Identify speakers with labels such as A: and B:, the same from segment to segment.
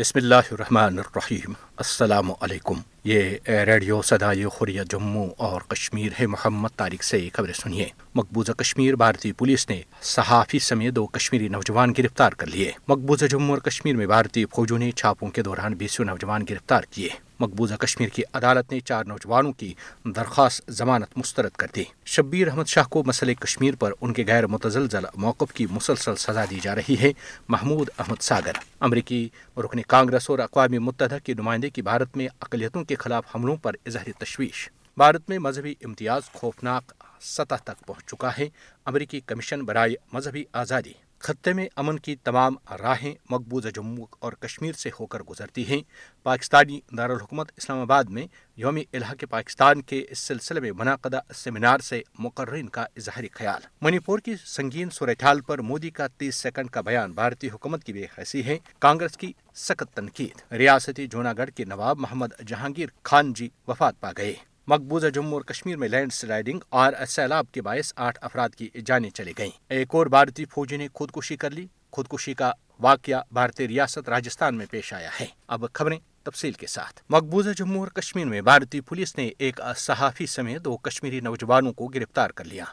A: بسم اللہ الرحمن الرحیم السلام علیکم یہ ریڈیو سدائی خوریہ جموں اور کشمیر ہے محمد تاریخ سے خبریں سنیے مقبوضہ کشمیر بھارتی پولیس نے صحافی سمیت دو کشمیری نوجوان گرفتار کر لیے مقبوضہ جموں اور کشمیر میں بھارتی فوجوں نے چھاپوں کے دوران بیسو نوجوان گرفتار کیے مقبوضہ کشمیر کی عدالت نے چار نوجوانوں کی درخواست ضمانت مسترد کر دی شبیر احمد شاہ کو مسئلہ کشمیر پر ان کے غیر متزلزل موقف کی مسلسل سزا دی جا رہی ہے محمود احمد ساگر امریکی رکن کانگریس اور اقوام متحدہ کے نمائندے کی بھارت میں اقلیتوں کے خلاف حملوں پر اظہار تشویش بھارت میں مذہبی امتیاز خوفناک سطح تک پہنچ چکا ہے امریکی کمیشن برائے مذہبی آزادی خطے میں امن کی تمام راہیں مقبوضہ جموں اور کشمیر سے ہو کر گزرتی ہیں پاکستانی دارالحکومت اسلام آباد میں یوم الحق پاکستان کے اس سلسلے میں منعقدہ سیمینار سے مقررین کا اظہاری خیال منی پور کی سنگین صورتحال پر مودی کا تیس سیکنڈ کا بیان بھارتی حکومت کی بے حیثی ہے کانگریس کی سخت تنقید ریاستی جونا گڑھ کے نواب محمد جہانگیر خان جی وفات پا گئے مقبوضہ جموں اور کشمیر میں لینڈ سلائڈنگ اور سیلاب کے باعث آٹھ افراد کی جانیں چلے گئیں ایک اور بھارتی فوجی نے خودکشی کر لی خودکشی کا واقعہ بھارتی ریاست راجستھان میں پیش آیا ہے اب خبریں تفصیل کے ساتھ مقبوضہ جموں اور کشمیر میں بھارتی پولیس نے ایک صحافی سمیت دو کشمیری نوجوانوں کو گرفتار کر لیا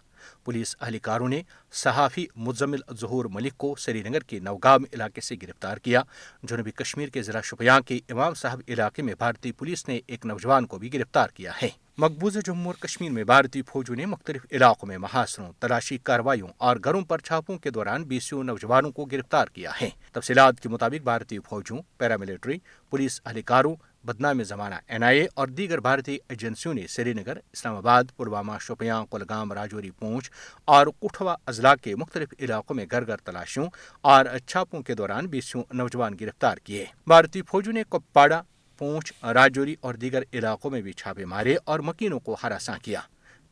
A: پولیس اہلکاروں نے صحافی مزمل ظہور ملک کو سری نگر کے نوگام علاقے سے گرفتار کیا جنوبی کشمیر کے ضلع شپیاں کے امام صاحب علاقے میں بھارتی پولیس نے ایک نوجوان کو بھی گرفتار کیا ہے مقبوضہ جموں اور کشمیر میں بھارتی فوجوں نے مختلف علاقوں میں محاصروں تلاشی کاروائیوں اور گھروں پر چھاپوں کے دوران بی سیوں نوجوانوں کو گرفتار کیا ہے تفصیلات کے مطابق بھارتی فوجوں پیراملٹری پولیس اہلکاروں بدنامی زمانہ این آئی اے اور دیگر بھارتی ایجنسیوں نے سری نگر اسلام آباد پلوامہ شوپیاں کولگام راجوری پونچھ اور کٹھوا اضلاع کے مختلف علاقوں میں گھر گھر تلاشیوں اور چھاپوں کے دوران بیسوں نوجوان گرفتار کیے بھارتی فوجوں نے کپاڑا پونچھ راجوری اور دیگر علاقوں میں بھی چھاپے مارے اور مکینوں کو ہراساں کیا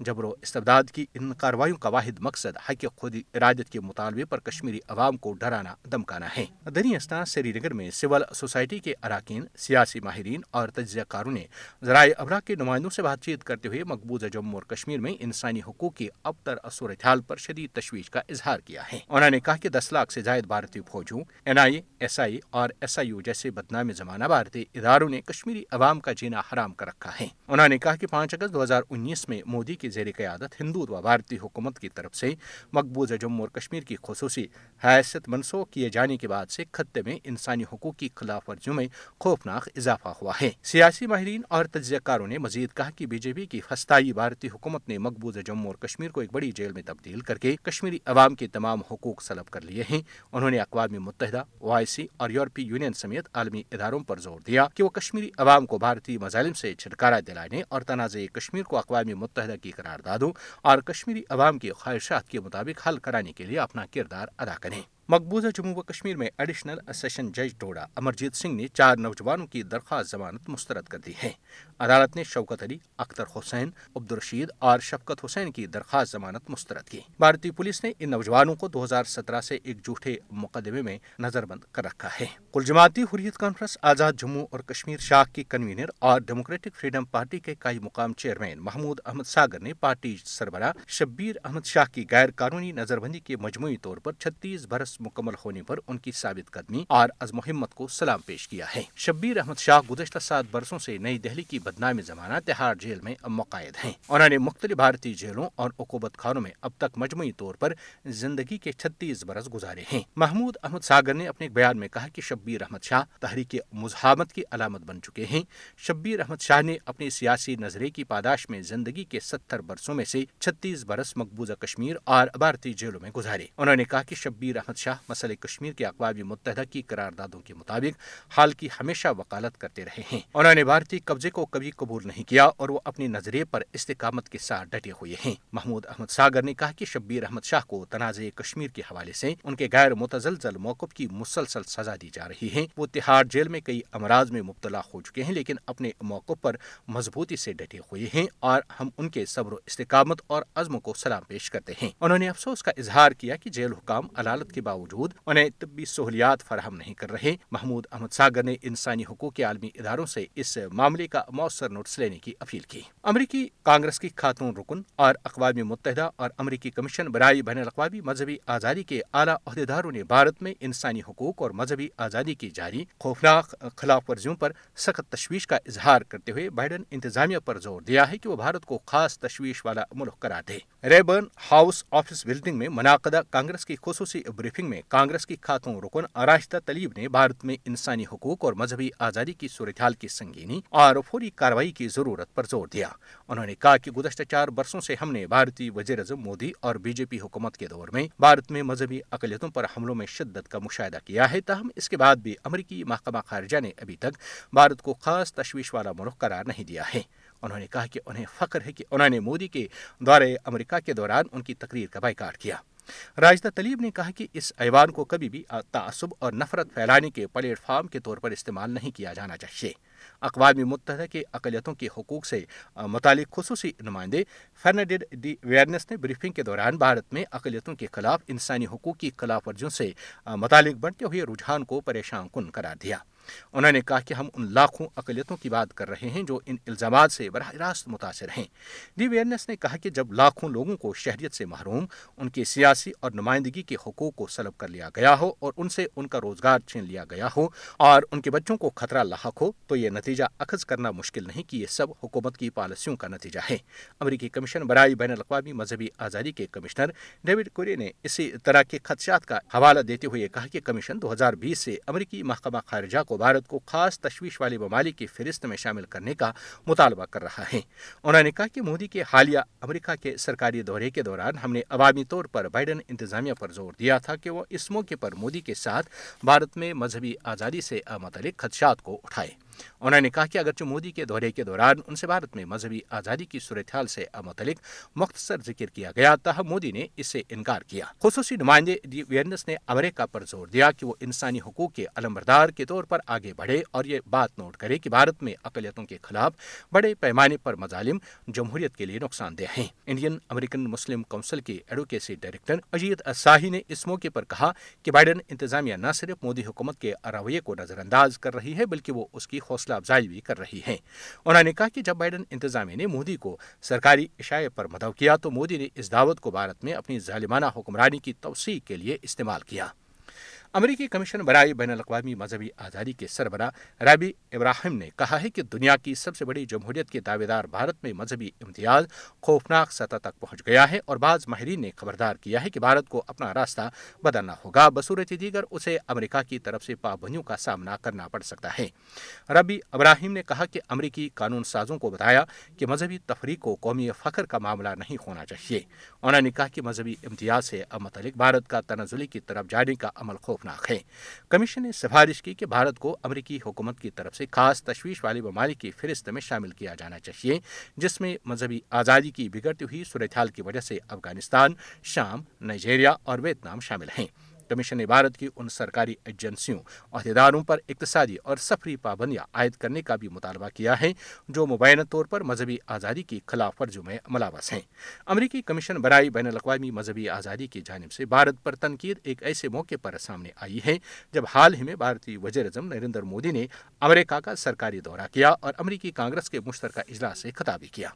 A: جبرو استبداد کی ان کارروائیوں کا واحد مقصد حق خود ارادت کے مطالبے پر کشمیری عوام کو ڈرانا دمکانا ہے دری اسنا سری نگر میں سول سوسائٹی کے اراکین سیاسی ماہرین اور تجزیہ کاروں نے ذرائع ابراہ کے نمائندوں سے بات چیت کرتے ہوئے مقبوضہ جموں اور کشمیر میں انسانی حقوق کے ابتر صورتحال پر شدید تشویش کا اظہار کیا ہے انہوں نے کہا کہ دس لاکھ سے زائد بھارتی فوجوں این آئی ایس آئی اور ایس آئی یو جیسے بدنام زمانہ بھارتی اداروں نے کشمیری عوام کا جینا حرام کر رکھا ہے انہوں نے کہا کہ پانچ اگست دو ہزار انیس میں مودی کے کی زیر قیادت ہندو بھارتی حکومت کی طرف سے مقبوضہ جموں اور کشمیر کی خصوصی حیثیت منسوخ کیے جانے کے بعد سے خطے میں انسانی حقوق کی خلاف ورزیوں اضافہ ہوا ہے سیاسی ماہرین اور تجزیہ کاروں نے مزید کہا کہ بی جے پی کی بھارتی حکومت نے مقبوضہ جموں اور کشمیر کو ایک بڑی جیل میں تبدیل کر کے کشمیری عوام کے تمام حقوق سلب کر لیے ہیں انہوں نے اقوام متحدہ وائی سی اور یورپی یونین سمیت عالمی اداروں پر زور دیا کہ وہ کشمیری عوام کو بھارتی مظالم سے چھٹکارا دلانے اور تنازع کشمیر کو اقوام متحدہ کی قرار دادوں اور کشمیری عوام کی خواہشات کے مطابق حل کرانے کے لیے اپنا کردار ادا کریں مقبوضہ جموں و کشمیر میں ایڈیشنل جج ڈوڑا امرجیت سنگھ نے چار نوجوانوں کی درخواست ضمانت مسترد کر دی ہے عدالت نے شوکت علی اختر حسین عبدالرشید اور شفقت حسین کی درخواست ضمانت مسترد کی بھارتی پولیس نے ان نوجوانوں کو دو ہزار سترہ سے ایک جھوٹے مقدمے میں نظر بند کر رکھا ہے کل جماعتی حریت کانفرنس آزاد جموں اور کشمیر شاخ کی کنوینر اور ڈیموکریٹک فریڈم پارٹی کے کئی مقام چیئرمین محمود احمد ساگر نے پارٹی سربراہ شبیر احمد شاہ کی غیر قانونی نظر بندی کے مجموعی طور پر چھتیس برس مکمل ہونے پر ان کی ثابت قدمی اور ازم محمد کو سلام پیش کیا ہے شبیر احمد شاہ گزشتہ سات برسوں سے نئی دہلی کی بدنامی زمانہ تہار جیل میں مقاعد ہیں انہوں نے مختلف بھارتی جیلوں اور میں اب تک مجموعی طور پر زندگی کے چھتیس برس گزارے ہیں محمود احمد ساگر نے اپنے بیان میں کہا کہ شبیر احمد شاہ تحریک مزاحمت کی علامت بن چکے ہیں شبیر احمد شاہ نے اپنی سیاسی نظرے کی پاداش میں زندگی کے ستر برسوں میں سے چھتیس برس مقبوضہ کشمیر اور بھارتی جیلوں میں گزارے انہوں نے کہا کہ شبیر احمد شاہ شاہ مسئلہ کشمیر کے اقوام متحدہ کی قراردادوں کے مطابق حال کی ہمیشہ وکالت کرتے رہے ہیں انہوں نے بھارتی قبضے کو کبھی قبول نہیں کیا اور وہ اپنے نظریے پر استقامت کے ساتھ ڈٹے ہوئے ہیں محمود احمد ساگر نے کہا کہ شبیر احمد شاہ کو تنازع کشمیر کے حوالے سے ان کے غیر متزلزل موقف کی مسلسل سزا دی جا رہی ہے وہ تہاڑ جیل میں کئی امراض میں مبتلا ہو چکے ہیں لیکن اپنے موقف پر مضبوطی سے ڈٹے ہوئے ہیں اور ہم ان کے صبر و استقامت اور عزم کو سلام پیش کرتے ہیں انہوں نے افسوس کا اظہار کیا کہ جیل حکام عدالت کے باوجود باوجود انہیں طبی سہولیات فراہم نہیں کر رہے محمود احمد ساگر نے انسانی حقوق کے عالمی اداروں سے اس معاملے کا مؤثر نوٹس لینے کی اپیل کی امریکی کانگریس کی خاتون رکن اور اقوام متحدہ اور امریکی کمیشن برائے بین الاقوامی مذہبی آزادی کے اعلیٰ عہدیداروں نے بھارت میں انسانی حقوق اور مذہبی آزادی کی جاری خوفناک خلاف ورزیوں پر سخت تشویش کا اظہار کرتے ہوئے بائیڈن انتظامیہ پر زور دیا ہے کہ وہ بھارت کو خاص تشویش والا ملک کرا دے ریبرن ہاؤس آفس بلڈنگ میں منعقدہ کانگریس کی خصوصی بریفنگ میٹنگ میں کانگریس کی خاتون رکن اراشتہ طلیب نے بھارت میں انسانی حقوق اور مذہبی آزادی کی صورتحال کی سنگینی اور فوری کاروائی کی ضرورت پر زور دیا انہوں نے کہا کہ گزشتہ چار برسوں سے ہم نے بھارتی وزیر اعظم مودی اور بی جے پی حکومت کے دور میں بھارت میں مذہبی اقلیتوں پر حملوں میں شدت کا مشاہدہ کیا ہے تاہم اس کے بعد بھی امریکی محکمہ خارجہ نے ابھی تک بھارت کو خاص تشویش والا ملک قرار نہیں دیا ہے انہوں نے کہا کہ انہیں فخر ہے کہ انہوں نے مودی کے دورے امریکہ کے دوران ان کی تقریر کا بائیکاٹ کیا راجدہ طلیب نے کہا کہ اس ایوان کو کبھی بھی تعصب اور نفرت پھیلانے کے پلیٹ فارم کے طور پر استعمال نہیں کیا جانا چاہیے اقوام متحدہ کے اقلیتوں کے حقوق سے متعلق خصوصی نمائندے فرنڈیڈ ڈی ویئرنس نے بریفنگ کے دوران بھارت میں اقلیتوں کے خلاف انسانی حقوق کی خلاف ورزیوں سے متعلق بڑھتے ہوئے رجحان کو پریشان کن قرار دیا انہوں نے کہا کہ ہم ان لاکھوں اقلیتوں کی بات کر رہے ہیں جو ان الزامات سے براہ راست متاثر ہیں نے کہا کہ جب لاکھوں لوگوں کو شہریت سے محروم ان سیاسی اور نمائندگی کے حقوق کو سلب کر لیا گیا ہو اور ان ان سے کا روزگار چھین لیا گیا ہو اور ان کے بچوں کو خطرہ لاحق ہو تو یہ نتیجہ اخذ کرنا مشکل نہیں کہ یہ سب حکومت کی پالیسیوں کا نتیجہ ہے امریکی کمیشن برائے بین الاقوامی مذہبی آزادی کے کمشنر ڈیوڈ کوری نے اسی طرح کے خدشات کا حوالہ دیتے ہوئے کہا کہ کمیشن دو ہزار بیس سے امریکی محکمہ خارجہ کو بھارت کو خاص تشویش والی ممالک کی فہرست میں شامل کرنے کا مطالبہ کر رہا ہے انہوں نے کہا کہ مودی کے حالیہ امریکہ کے سرکاری دورے کے دوران ہم نے عوامی طور پر بائیڈن انتظامیہ پر زور دیا تھا کہ وہ اس موقع پر مودی کے ساتھ بھارت میں مذہبی آزادی سے متعلق خدشات کو اٹھائے انہوں نے کہا کہ اگرچہ مودی کے دورے کے دوران ان سے بھارت میں مذہبی آزادی کی صورتحال سے متعلق مختصر ذکر کیا گیا تاہم مودی نے اس سے انکار کیا خصوصی نمائندے ویرنس نے امریکہ پر زور دیا کہ وہ انسانی حقوق کے علمبردار کے طور پر آگے بڑھے اور یہ بات نوٹ کرے کہ بھارت میں اقلیتوں کے خلاف بڑے پیمانے پر مظالم جمہوریت کے لیے نقصان دہ ہیں انڈین امریکن مسلم کونسل کے ایڈوکیسی ڈائریکٹر اجیت نے اس موقع پر کہا کہ بائیڈن انتظامیہ نہ صرف مودی حکومت کے رویے کو نظر انداز کر رہی ہے بلکہ وہ اس کی حوصلہ افزائی بھی کر رہی ہیں انہوں نے کہا کہ جب بائیڈن انتظامیہ نے مودی کو سرکاری اشائے پر مدعو کیا تو مودی نے اس دعوت کو بھارت میں اپنی ظالمانہ حکمرانی کی توسیع کے لیے استعمال کیا امریکی کمیشن برائے بین الاقوامی مذہبی آزادی کے سربراہ رابی ابراہیم نے کہا ہے کہ دنیا کی سب سے بڑی جمہوریت کے دعوے دار بھارت میں مذہبی امتیاز خوفناک سطح تک پہنچ گیا ہے اور بعض ماہرین نے خبردار کیا ہے کہ بھارت کو اپنا راستہ بدلنا ہوگا بصورت دیگر اسے امریکہ کی طرف سے پابندیوں کا سامنا کرنا پڑ سکتا ہے ربی ابراہیم نے کہا کہ امریکی قانون سازوں کو بتایا کہ مذہبی تفریح کو قومی فخر کا معاملہ نہیں ہونا چاہیے انہوں نے کہا کہ مذہبی امتیاز سے متعلق بھارت کا تنزلی کی طرف جانے کا عمل خوف خوفناک کمیشن نے سفارش کی کہ بھارت کو امریکی حکومت کی طرف سے خاص تشویش والے ممالک کی فہرست میں شامل کیا جانا چاہیے جس میں مذہبی آزادی کی بگڑتی ہوئی صورتحال کی وجہ سے افغانستان شام نائجیریا اور ویتنام شامل ہیں کمیشن نے بھارت کی ان سرکاری ایجنسیوں عہدیداروں پر اقتصادی اور سفری پابندیاں عائد کرنے کا بھی مطالبہ کیا ہے جو مبینہ طور پر مذہبی آزادی کی خلاف ورزیوں میں ملاوث ہیں امریکی کمیشن برائے بین الاقوامی مذہبی آزادی کی جانب سے بھارت پر تنقید ایک ایسے موقع پر سامنے آئی ہے جب حال ہی میں بھارتی وزیر اعظم نریندر مودی نے امریکہ کا سرکاری دورہ کیا اور امریکی کانگریس کے مشترکہ اجلاس سے خطاب بھی کیا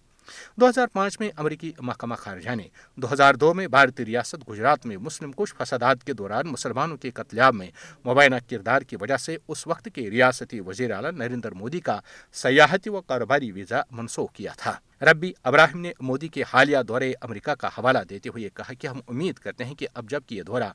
A: دو ہزار پانچ میں امریکی محکمہ خارجہ نے دو ہزار دو میں بھارتی ریاست گجرات میں مسلم کش فسادات کے دوران مسلمانوں کے قتلیاب میں مبینہ کردار کی وجہ سے اس وقت کے ریاستی وزیر اعلیٰ نریندر مودی کا سیاحتی و کاروباری ویزا منسوخ کیا تھا ربی ابراہیم نے مودی کے حالیہ دورے امریکہ کا حوالہ دیتے ہوئے کہا کہ ہم امید کرتے ہیں کہ اب جب کہ یہ دورہ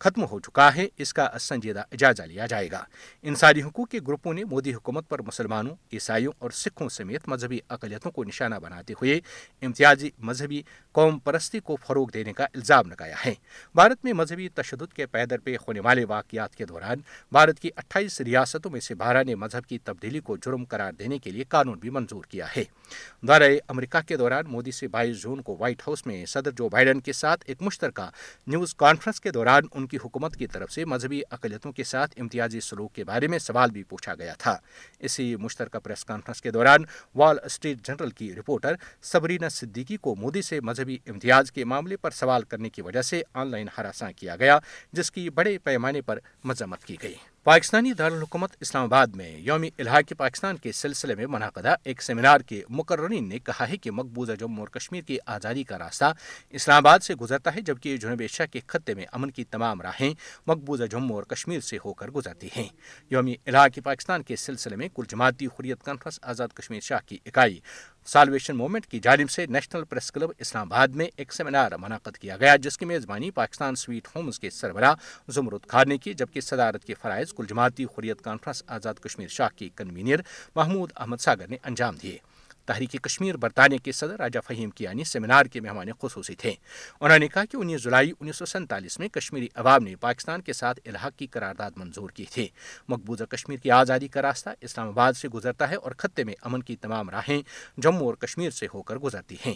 A: ختم ہو چکا ہے اس کا سنجیدہ جائزہ لیا جائے گا انسانی حقوق کے گروپوں نے مودی حکومت پر مسلمانوں عیسائیوں اور سکھوں سمیت مذہبی اقلیتوں کو نشانہ بناتے ہوئے امتیازی مذہبی قوم پرستی کو فروغ دینے کا الزام لگایا ہے بھارت میں مذہبی تشدد کے پیدر پہ ہونے والے واقعات کے دوران بھارت کی اٹھائیس ریاستوں میں سے بارہ نے مذہب کی تبدیلی کو جرم قرار دینے کے لیے قانون بھی منظور کیا ہے دورہ امریکہ کے دوران مودی سے بائیس جون کو وائٹ ہاؤس میں صدر جو بائیڈن کے ساتھ ایک مشترکہ نیوز کانفرنس کے دوران ان ان کی حکومت کی طرف سے مذہبی اقلیتوں کے ساتھ امتیازی سلوک کے بارے میں سوال بھی پوچھا گیا تھا اسی مشترکہ پریس کانفرنس کے دوران وال اسٹریٹ جنرل کی رپورٹر سبرینا صدیقی کو مودی سے مذہبی امتیاز کے معاملے پر سوال کرنے کی وجہ سے آن لائن ہراساں کیا گیا جس کی بڑے پیمانے پر مذمت کی گئی پاکستانی دارالحکومت اسلام آباد میں یوم الحاق پاکستان کے سلسلے میں منعقدہ ایک سیمینار کے مقررین نے کہا ہے کہ مقبوضہ جموں اور کشمیر کی آزادی کا راستہ اسلام آباد سے گزرتا ہے جبکہ جنوب ایشیا کے خطے میں امن کی تمام راہیں مقبوضہ جموں اور کشمیر سے ہو کر گزرتی ہیں یوم الحاق پاکستان کے سلسلے میں کل جماعتی حریت کانفرنس آزاد کشمیر شاہ کی اکائی سالویشن موومنٹ کی جانب سے National Press Club Islamabad میں ایک سیمینار منعقد کیا گیا جس کی میزبانی پاکستان سویٹ ہومز کے سربراہ زمرد خان نے کی جبکہ صدارت کے فرائض کل جماعتی حریت کانفرنس آزاد کشمیر شاہ کی کنوینئر محمود احمد ساگر نے انجام دیے تحریک کشمیر برطانیہ کے صدر راجہ فہیم کیانی سیمینار کے مہمان خصوصی تھے انہوں نے کہا کہ انیس انیس سو سینتالیس میں کشمیری عوام نے پاکستان کے ساتھ کی قرارداد منظور کی تھی مقبوضہ کشمیر کی آزادی کا راستہ اسلام آباد سے گزرتا ہے اور خطے میں امن کی تمام راہیں جموں اور کشمیر سے ہو کر گزرتی ہیں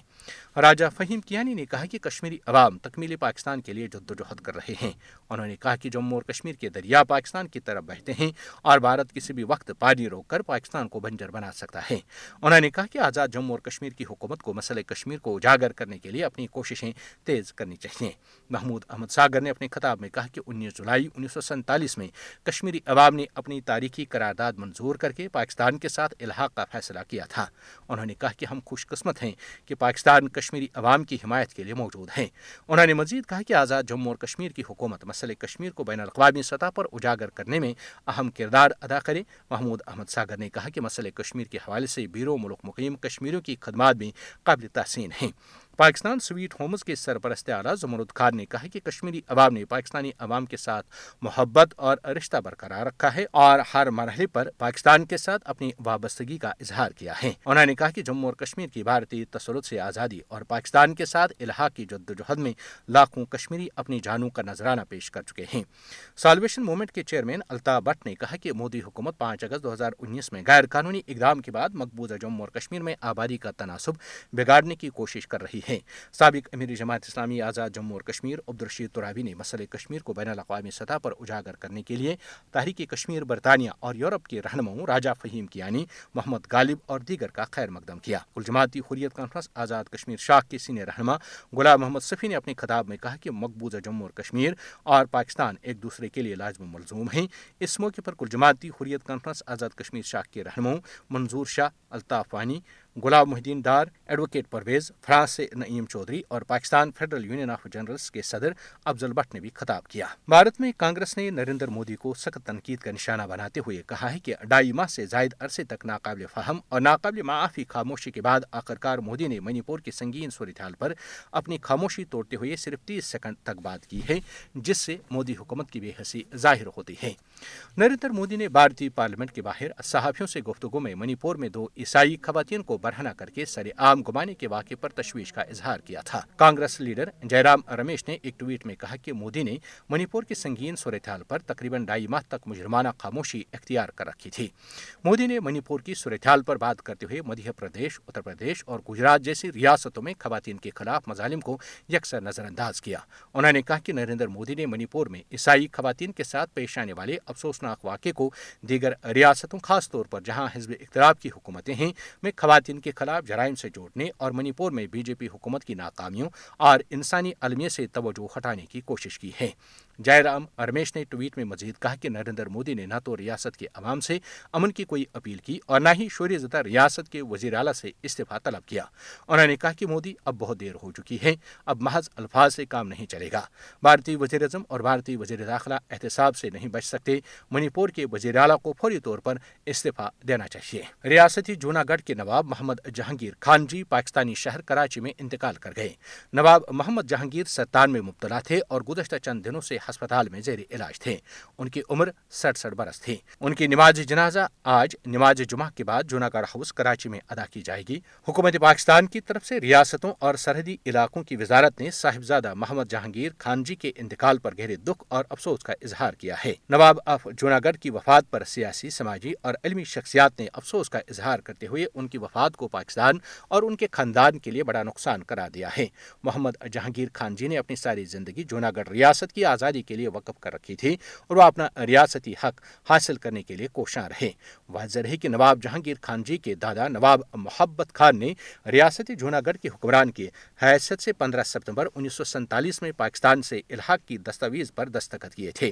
A: راجہ فہیم کیانی نے کہا کہ کشمیری عوام تکمیل پاکستان کے لیے جد و جہد کر رہے ہیں انہوں نے کہا کہ جموں اور کشمیر کے دریا پاکستان کی طرف بہتے ہیں اور بھارت کسی بھی وقت پانی روک کر پاکستان کو بنجر بنا سکتا ہے انہوں نے کہا کہ آزاد جموں اور کشمیر کی حکومت کو مسئلہ کشمیر کو اجاگر کرنے کے لیے اپنی کوششیں تیز کرنی چاہیے محمود احمد ساگر نے اپنے خطاب میں کہا کہ انیس انیس جولائی سو سینتالیس میں کشمیری عوام نے اپنی تاریخی قرارداد منظور کر کے پاکستان کے ساتھ الحاق کا فیصلہ کیا تھا انہوں نے کہا کہ ہم خوش قسمت ہیں کہ پاکستان کشمیری عوام کی حمایت کے لیے موجود ہیں انہوں نے مزید کہا کہ آزاد جموں اور کشمیر کی حکومت مسئلہ کشمیر کو بین الاقوامی سطح پر اجاگر کرنے میں اہم کردار ادا کرے محمود احمد ساگر نے کہا کہ مسئلہ کشمیر کے حوالے سے بیرو ملک مقیم کشمیریوں کی خدمات بھی قابل تحسین ہیں پاکستان سویٹ ہومز کے سرپرست اعلیٰ زمر خان نے کہا کہ کشمیری عوام نے پاکستانی عوام کے ساتھ محبت اور رشتہ برقرار رکھا ہے اور ہر مرحلے پر پاکستان کے ساتھ اپنی وابستگی کا اظہار کیا ہے انہوں نے کہا کہ جموں اور کشمیر کی بھارتی تسلط سے آزادی اور پاکستان کے ساتھ الحاق کی جد و جہد میں لاکھوں کشمیری اپنی جانوں کا نذرانہ پیش کر چکے ہیں سالویشن موومنٹ کے چیئرمین الطاف بٹ نے کہا کہ مودی حکومت پانچ اگست دو ہزار انیس میں غیر قانونی اقدام کے بعد مقبوضہ جموں اور کشمیر میں آبادی کا تناسب بگاڑنے کی کوشش کر رہی ہے ہیں سابق امیر جماعت اسلامی آزاد جموں اور کشمیر عبدالرشید ترابی نے مسئلہ کشمیر کو بین الاقوامی سطح پر اجاگر کرنے کے لیے تحریک کشمیر برطانیہ اور یورپ کے رہنماؤں راجا فہیم کی یعنی محمد غالب اور دیگر کا خیر مقدم کیا جماعتی حریت کانفرنس آزاد کشمیر شاہ کے سینئر رہنما غلام محمد صفی نے اپنی خطاب میں کہا کہ مقبوضہ جموں اور کشمیر اور پاکستان ایک دوسرے کے لیے لازم ملزوم ہیں اس موقع پر کل جماعتی حریت کانفرنس آزاد کشمیر شاہ کے رہنماؤں منظور شاہ الطاف وانی غلام محدین الدین ایڈوکیٹ پرویز فرانس سے نعیم چودھری اور Pakistan Federal Union of Journalists کے صدر افضل بٹ نے بھی خطاب کیا بھارت میں کانگریس نے نریندر مودی کو سخت تنقید کا نشانہ بناتے ہوئے کہا ہے کہ ڈھائی ماہ سے زائد عرصے تک ناقابل فہم اور ناقابل معافی خاموشی کے بعد آخرکار مودی نے منی پور کی سنگین صورتحال پر اپنی خاموشی توڑتے ہوئے صرف تیس سیکنڈ تک بات کی ہے جس سے مودی حکومت کی بے حسی ظاہر ہوتی ہے نریندر مودی نے بھارتی پارلیمنٹ کے باہر صحافیوں سے گفتگو میں منی پور میں دو عیسائی خواتین کو برہنہ کر کے سر عام گمانے کے واقعے پر تشویش کا اظہار کیا تھا کانگریس لیڈر جے رام رمیش نے ایک ٹویٹ میں کہا کہ مودی نے منی کی سنگین پر تقریباً ڈھائی ماہ تک مجرمانہ خاموشی اختیار کر رکھی تھی مودی نے منی صورتحال پر بات کرتے ہوئے پردیش اتر پردیش اور گجرات جیسی ریاستوں میں خواتین کے خلاف مظالم کو یکسر نظر انداز کیا انہوں نے کہا کہ نریندر مودی نے منی پور میں عیسائی خواتین کے ساتھ پیش آنے والے افسوسناک واقعے کو دیگر ریاستوں خاص طور پر جہاں حزب اختلاف کی حکومتیں ہیں میں جن کے خلاف جرائم سے جوڑنے اور منی پور میں بی جے پی حکومت کی ناکامیوں اور انسانی المیہ سے توجہ ہٹانے کی کوشش کی ہے جائے رام ارمیش نے ٹویٹ میں مزید کہا کہ نریندر مودی نے نہ تو ریاست کے عوام سے امن کی کوئی اپیل کی اور نہ ہی شوری زدہ ریاست کے وزیر اعلیٰ سے استعفی طلب کیا انہوں نے کہا کہ مودی اب بہت دیر ہو چکی ہے اب محض الفاظ سے کام نہیں چلے گا بھارتی وزیر اعظم اور بھارتی وزیر داخلہ احتساب سے نہیں بچ سکتے منی پور کے وزیر اعلیٰ کو فوری طور پر استعفی دینا چاہیے ریاستی جونا گڑھ کے نواب محمد جہانگیر خان جی پاکستانی شہر کراچی میں انتقال کر گئے نواب محمد جہانگیر ستان میں مبتلا تھے اور گزشتہ چند دنوں سے ہسپتال میں زیر علاج تھے ان کی عمر سڑسٹھ برس تھی ان کی نماز جنازہ آج نماز جمعہ کے بعد جھوناگر ہاؤس کراچی میں ادا کی جائے گی حکومت پاکستان کی طرف سے ریاستوں اور سرحدی علاقوں کی وزارت نے صاحبزادہ محمد جہانگیر خان جی کے انتقال پر گہرے دکھ اور افسوس کا اظہار کیا ہے نواب اف جھنا گڑھ کی وفات پر سیاسی سماجی اور علمی شخصیات نے افسوس کا اظہار کرتے ہوئے ان کی وفات افراد کو پاکستان اور ان کے خاندان کے لیے بڑا نقصان کرا دیا ہے محمد جہانگیر خان جی نے اپنی ساری زندگی جونا گڑھ ریاست کی آزادی کے لیے وقف کر رکھی تھی اور وہ اپنا ریاستی حق حاصل کرنے کے لیے کوشاں رہے واضح ہے کہ نواب جہانگیر خان جی کے دادا نواب محبت خان نے ریاستی جونا گڑھ کے حکمران کی حیثیت سے پندرہ ستمبر انیس سو سینتالیس میں پاکستان سے الحاق کی دستاویز پر دستخط کیے تھے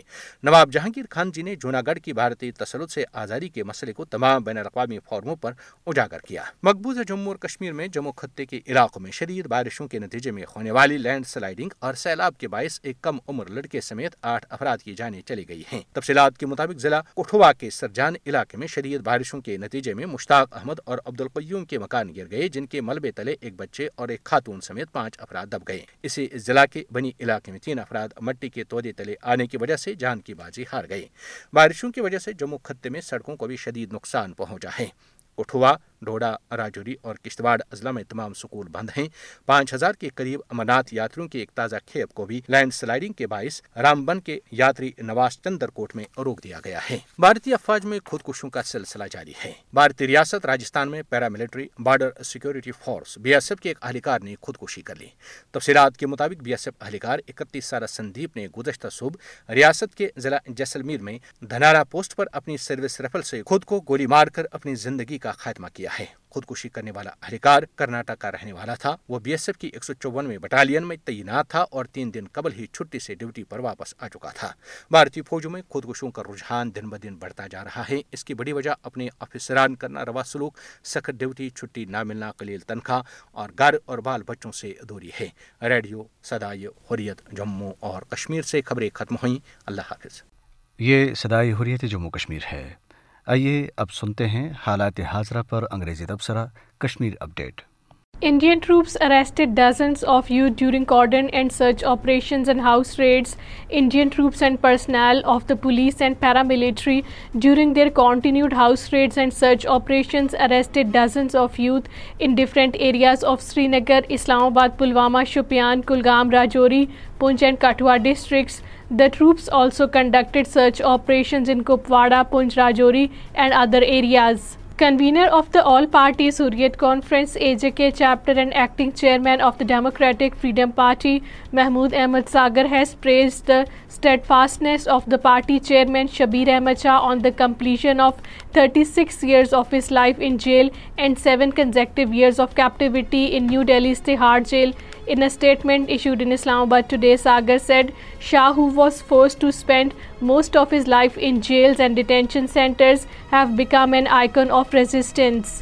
A: نواب جہانگیر خان جی نے جونا گڑھ کی بھارتی تسلط سے آزادی کے مسئلے کو تمام بین الاقوامی فورموں پر اجاگر کیا مقبوضہ جموں اور کشمیر میں جموں خطے کے علاقوں میں شدید بارشوں کے نتیجے میں ہونے والی لینڈ سلائڈنگ اور سیلاب کے باعث ایک کم عمر لڑکے سمیت آٹھ افراد کی جانیں چلی گئی ہیں تفصیلات کے مطابق ضلع کٹھوا کے سرجان علاقے میں شدید بارشوں کے نتیجے میں مشتاق احمد اور عبد القیوم کے مکان گر گئے جن کے ملبے تلے ایک بچے اور ایک خاتون سمیت پانچ افراد دب گئے اسی ضلع کے بنی علاقے میں تین افراد مٹی کے تودے تلے آنے کی وجہ سے جان کی بازی ہار گئے بارشوں کی وجہ سے جموں خطے میں سڑکوں کو بھی شدید نقصان پہنچا ہے کٹھوا ڈھوڈا راجوری اور کشتواڑ اضلاع میں تمام سکول بند ہیں پانچ ہزار کے قریب امرناتھ یاتریوں کے ایک تازہ کھیپ کو بھی لینڈ سلائڈنگ کے باعث رام بن کے یاتری نواز چندر کوٹ میں روک دیا گیا ہے بھارتی افواج میں خودکشوں کا سلسلہ جاری ہے بھارتی ریاست راجستھان میں paramilitary Border Security Force B S F کے ایک اہلکار نے خودکشی کر لی تفصیلات کے مطابق بی ایس ایف اہلکار اکتیس سارا سندیپ نے گزشتہ صبح ریاست کے ضلع جیسلمیر میں دھنارا پوسٹ پر اپنی سروس ریفل سے خود کو گولی مار کر اپنی زندگی کا خاتمہ کیا ہے خودکشی کرنے والا اہلکار کرناٹک کا رہنے والا تھا وہ بی ایس ایف کی ایک سو چوانوے بٹالین میں تعینات تھا اور تین دن قبل ہی چھٹی سے ڈیوٹی پر واپس آ چکا تھا بھارتی فوجوں میں خودکشوں کا رجحان دن بدن بڑھتا جا رہا ہے اس کی بڑی وجہ اپنے افسران کرنا روا سلوک سخت ڈیوٹی چھٹی نہ ملنا قلیل تنخواہ اور گھر اور بال بچوں سے دوری ہے ریڈیو سدائے حریت جموں اور کشمیر سے خبریں ختم ہوئیں اللہ حافظ
B: یہ سدائے حریت جموں کشمیر ہے
C: پولیسلٹریئر Islamabad Pulwama Shopian Kulgam Rajouri Poonch and Kathua districts the troops chairman of دکٹک Freedom Party Mahmood Ahmed Sagar chairman Shabir Ahmad Shah the completion In a statement issued in Islamabad today, Sagar said Shah, who was forced to spend most of his life in jails and detention centers, have become an icon of resistance.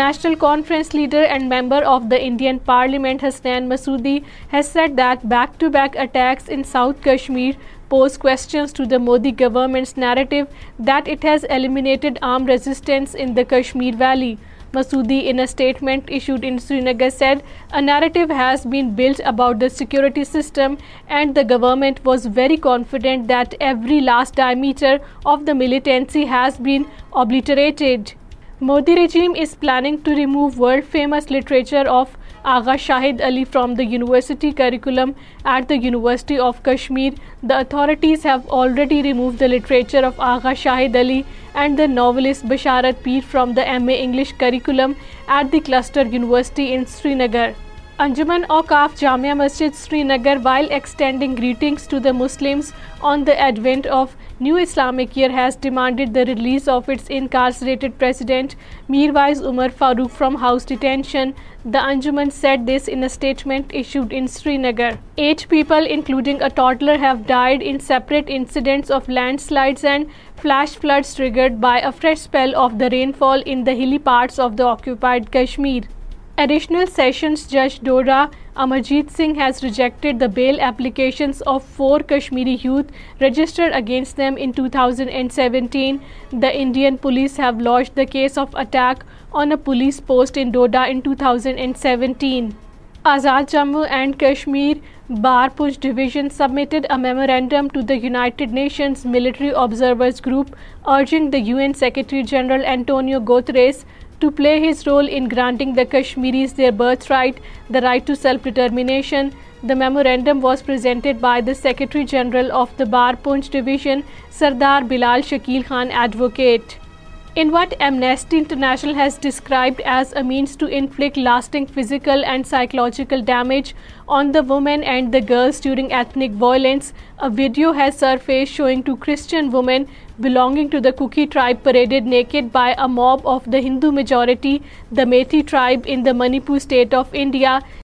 C: National Conference leader and member of the Indian Parliament Hasnain Masoodi has said that back-to-back attacks in South Kashmir pose questions to the Modi government's narrative that it has eliminated armed resistance in the Kashmir Valley. Masudi, in a statement issued in Srinagar, said a narrative has been built about the security system and the government was very confident that every last diameter of the militancy has been obliterated. Modi regime is planning to remove world famous literature of Agha Shahid Ali from the university curriculum at the University of Kashmir. The authorities have already removed the literature of Agha Shahid Ali and the novelist Basharat Peer from the MA English curriculum at the cluster university in Srinagar. Anjuman Auqaf Jamia Masjid Srinagar, while extending greetings to the Muslims on the advent of new Islamic year, has demanded the release of its incarcerated president Mirwais Umar Farooq from house detention. The Anjuman said this in a statement issued in Srinagar. 8 people, including a toddler, have died in separate incidents of landslides and flash floods triggered by a fresh spell of the rainfall in the hilly parts of the occupied Kashmir. Additional Sessions Judge Dora Amarjit Singh has rejected the bail applications of 4 Kashmiri youth registered against them in 2017. The Indian police have lodged the case of attack on a police post in Doda in 2017. Azad Jammu and Kashmir Bar Punch Division submitted a memorandum to the United Nations Military Observers Group urging the UN Secretary General Antonio Guterres to play his role in granting the Kashmiris their birthright, the right to self-determination. The memorandum was presented by the Secretary General of the Bar Poonch Division, Sardar Bilal Shakil Khan, advocate. In what Amnesty International has described as a means to inflict lasting physical and psychological damage on the women and the girls during ethnic violence, a video has surfaced showing two Christian women belonging to the Kuki tribe paraded naked by a mob of the Hindu majority, the Methi tribe in the Manipur state of India